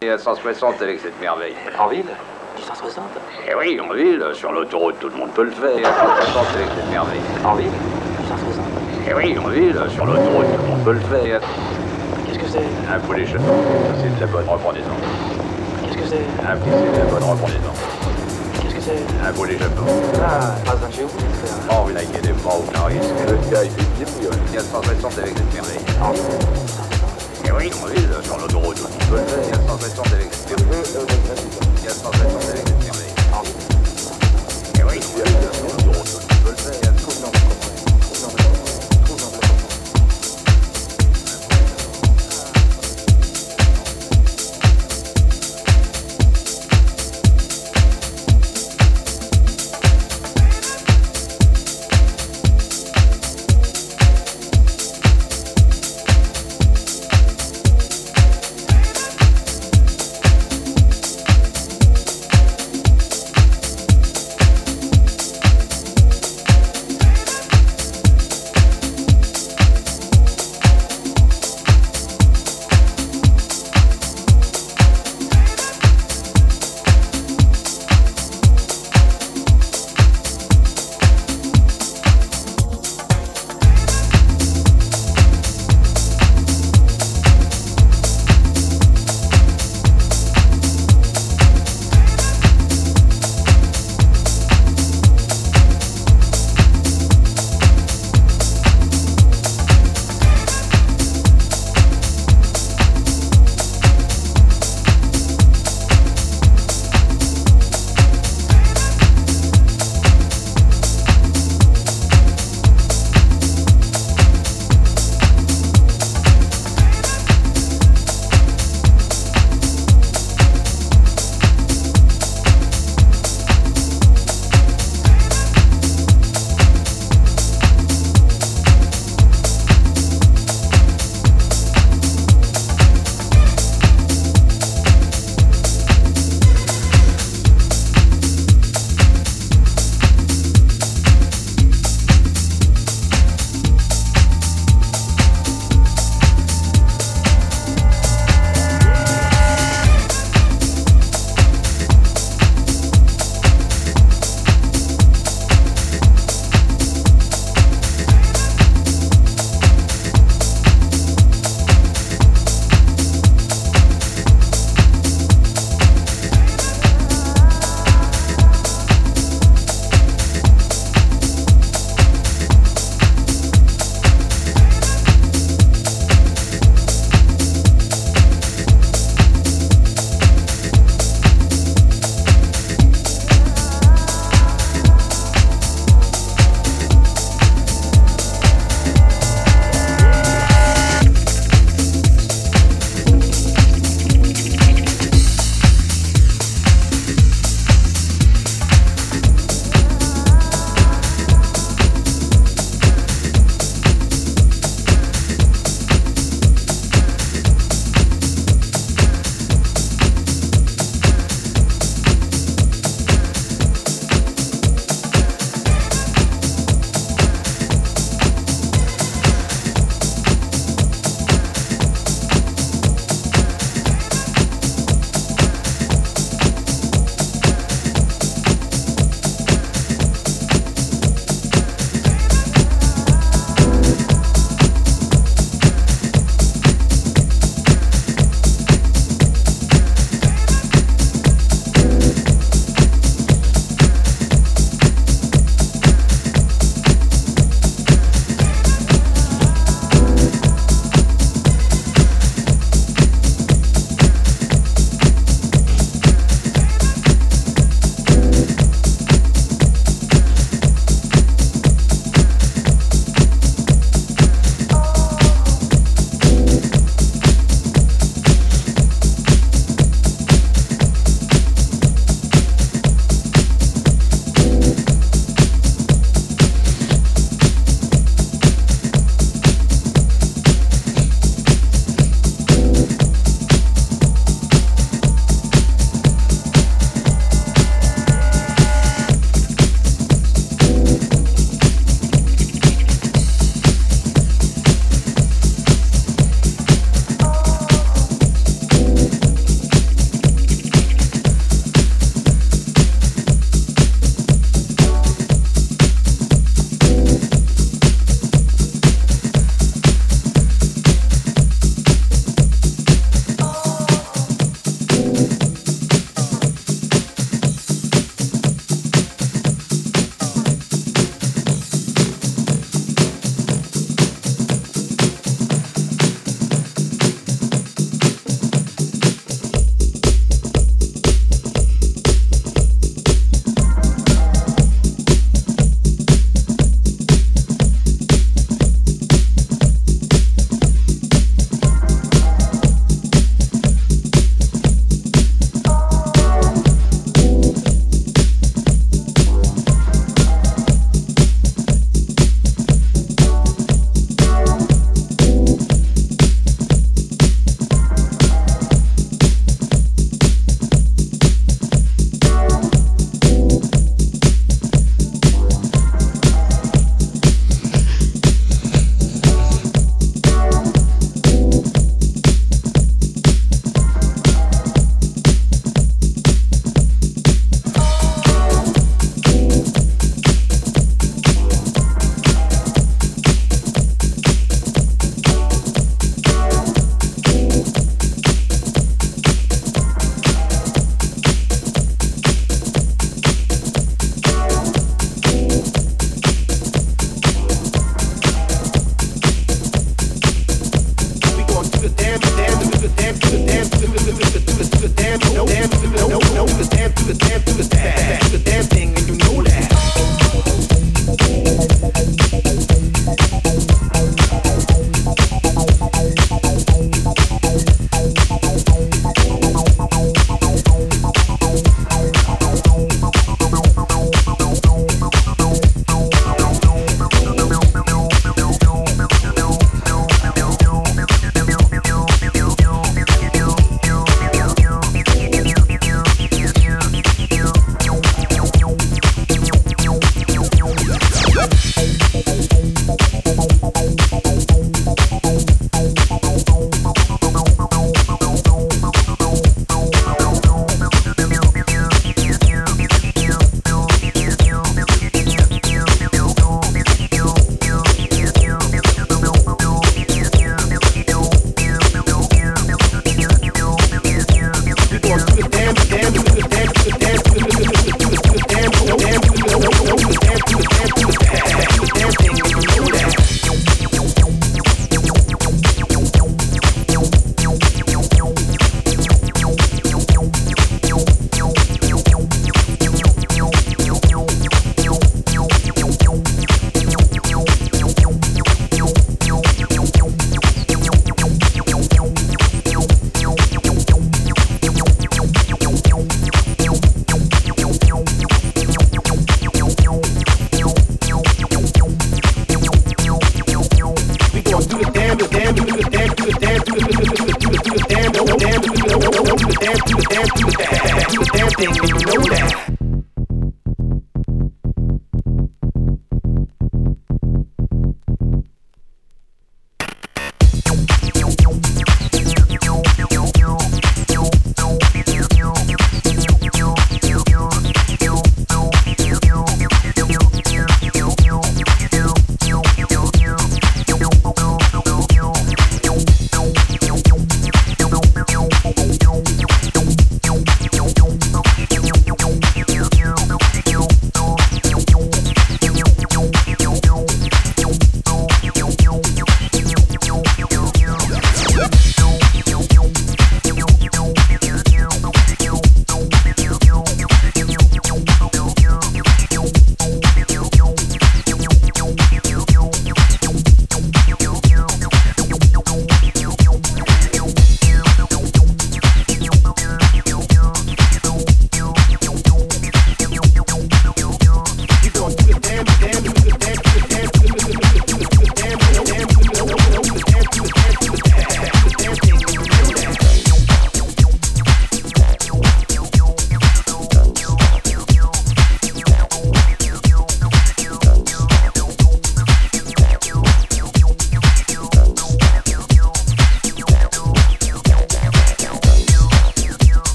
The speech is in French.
Et à 160 avec cette merveille. En ville? 160 Eh oui, en ville, sur l'autoroute, tout le monde peut le faire. Et à 160 avec cette merveille. En ville? 160 Eh oui, en ville, sur l'autoroute, tout le monde peut le faire. Qu'est-ce que c'est? Un poulet chaud, c'est de la bonne rebondaison. Qu'est-ce que c'est? Un poulet, c'est de la bonne rebondaison. Qu'est-ce que c'est? Un poulet chapeau. Ah, pas de chez vous. Oh, vous n'inquiétez pas, aucun risque. Le gars, il fait une débrouillonne. Il y a 160 avec cette merveille. En ville Oui, ville, sur l'autoroute. Il y a 160 avec cette merveille. Il y a 160 avec cette merveille. En ville oui, en ville, sur l'autoroute,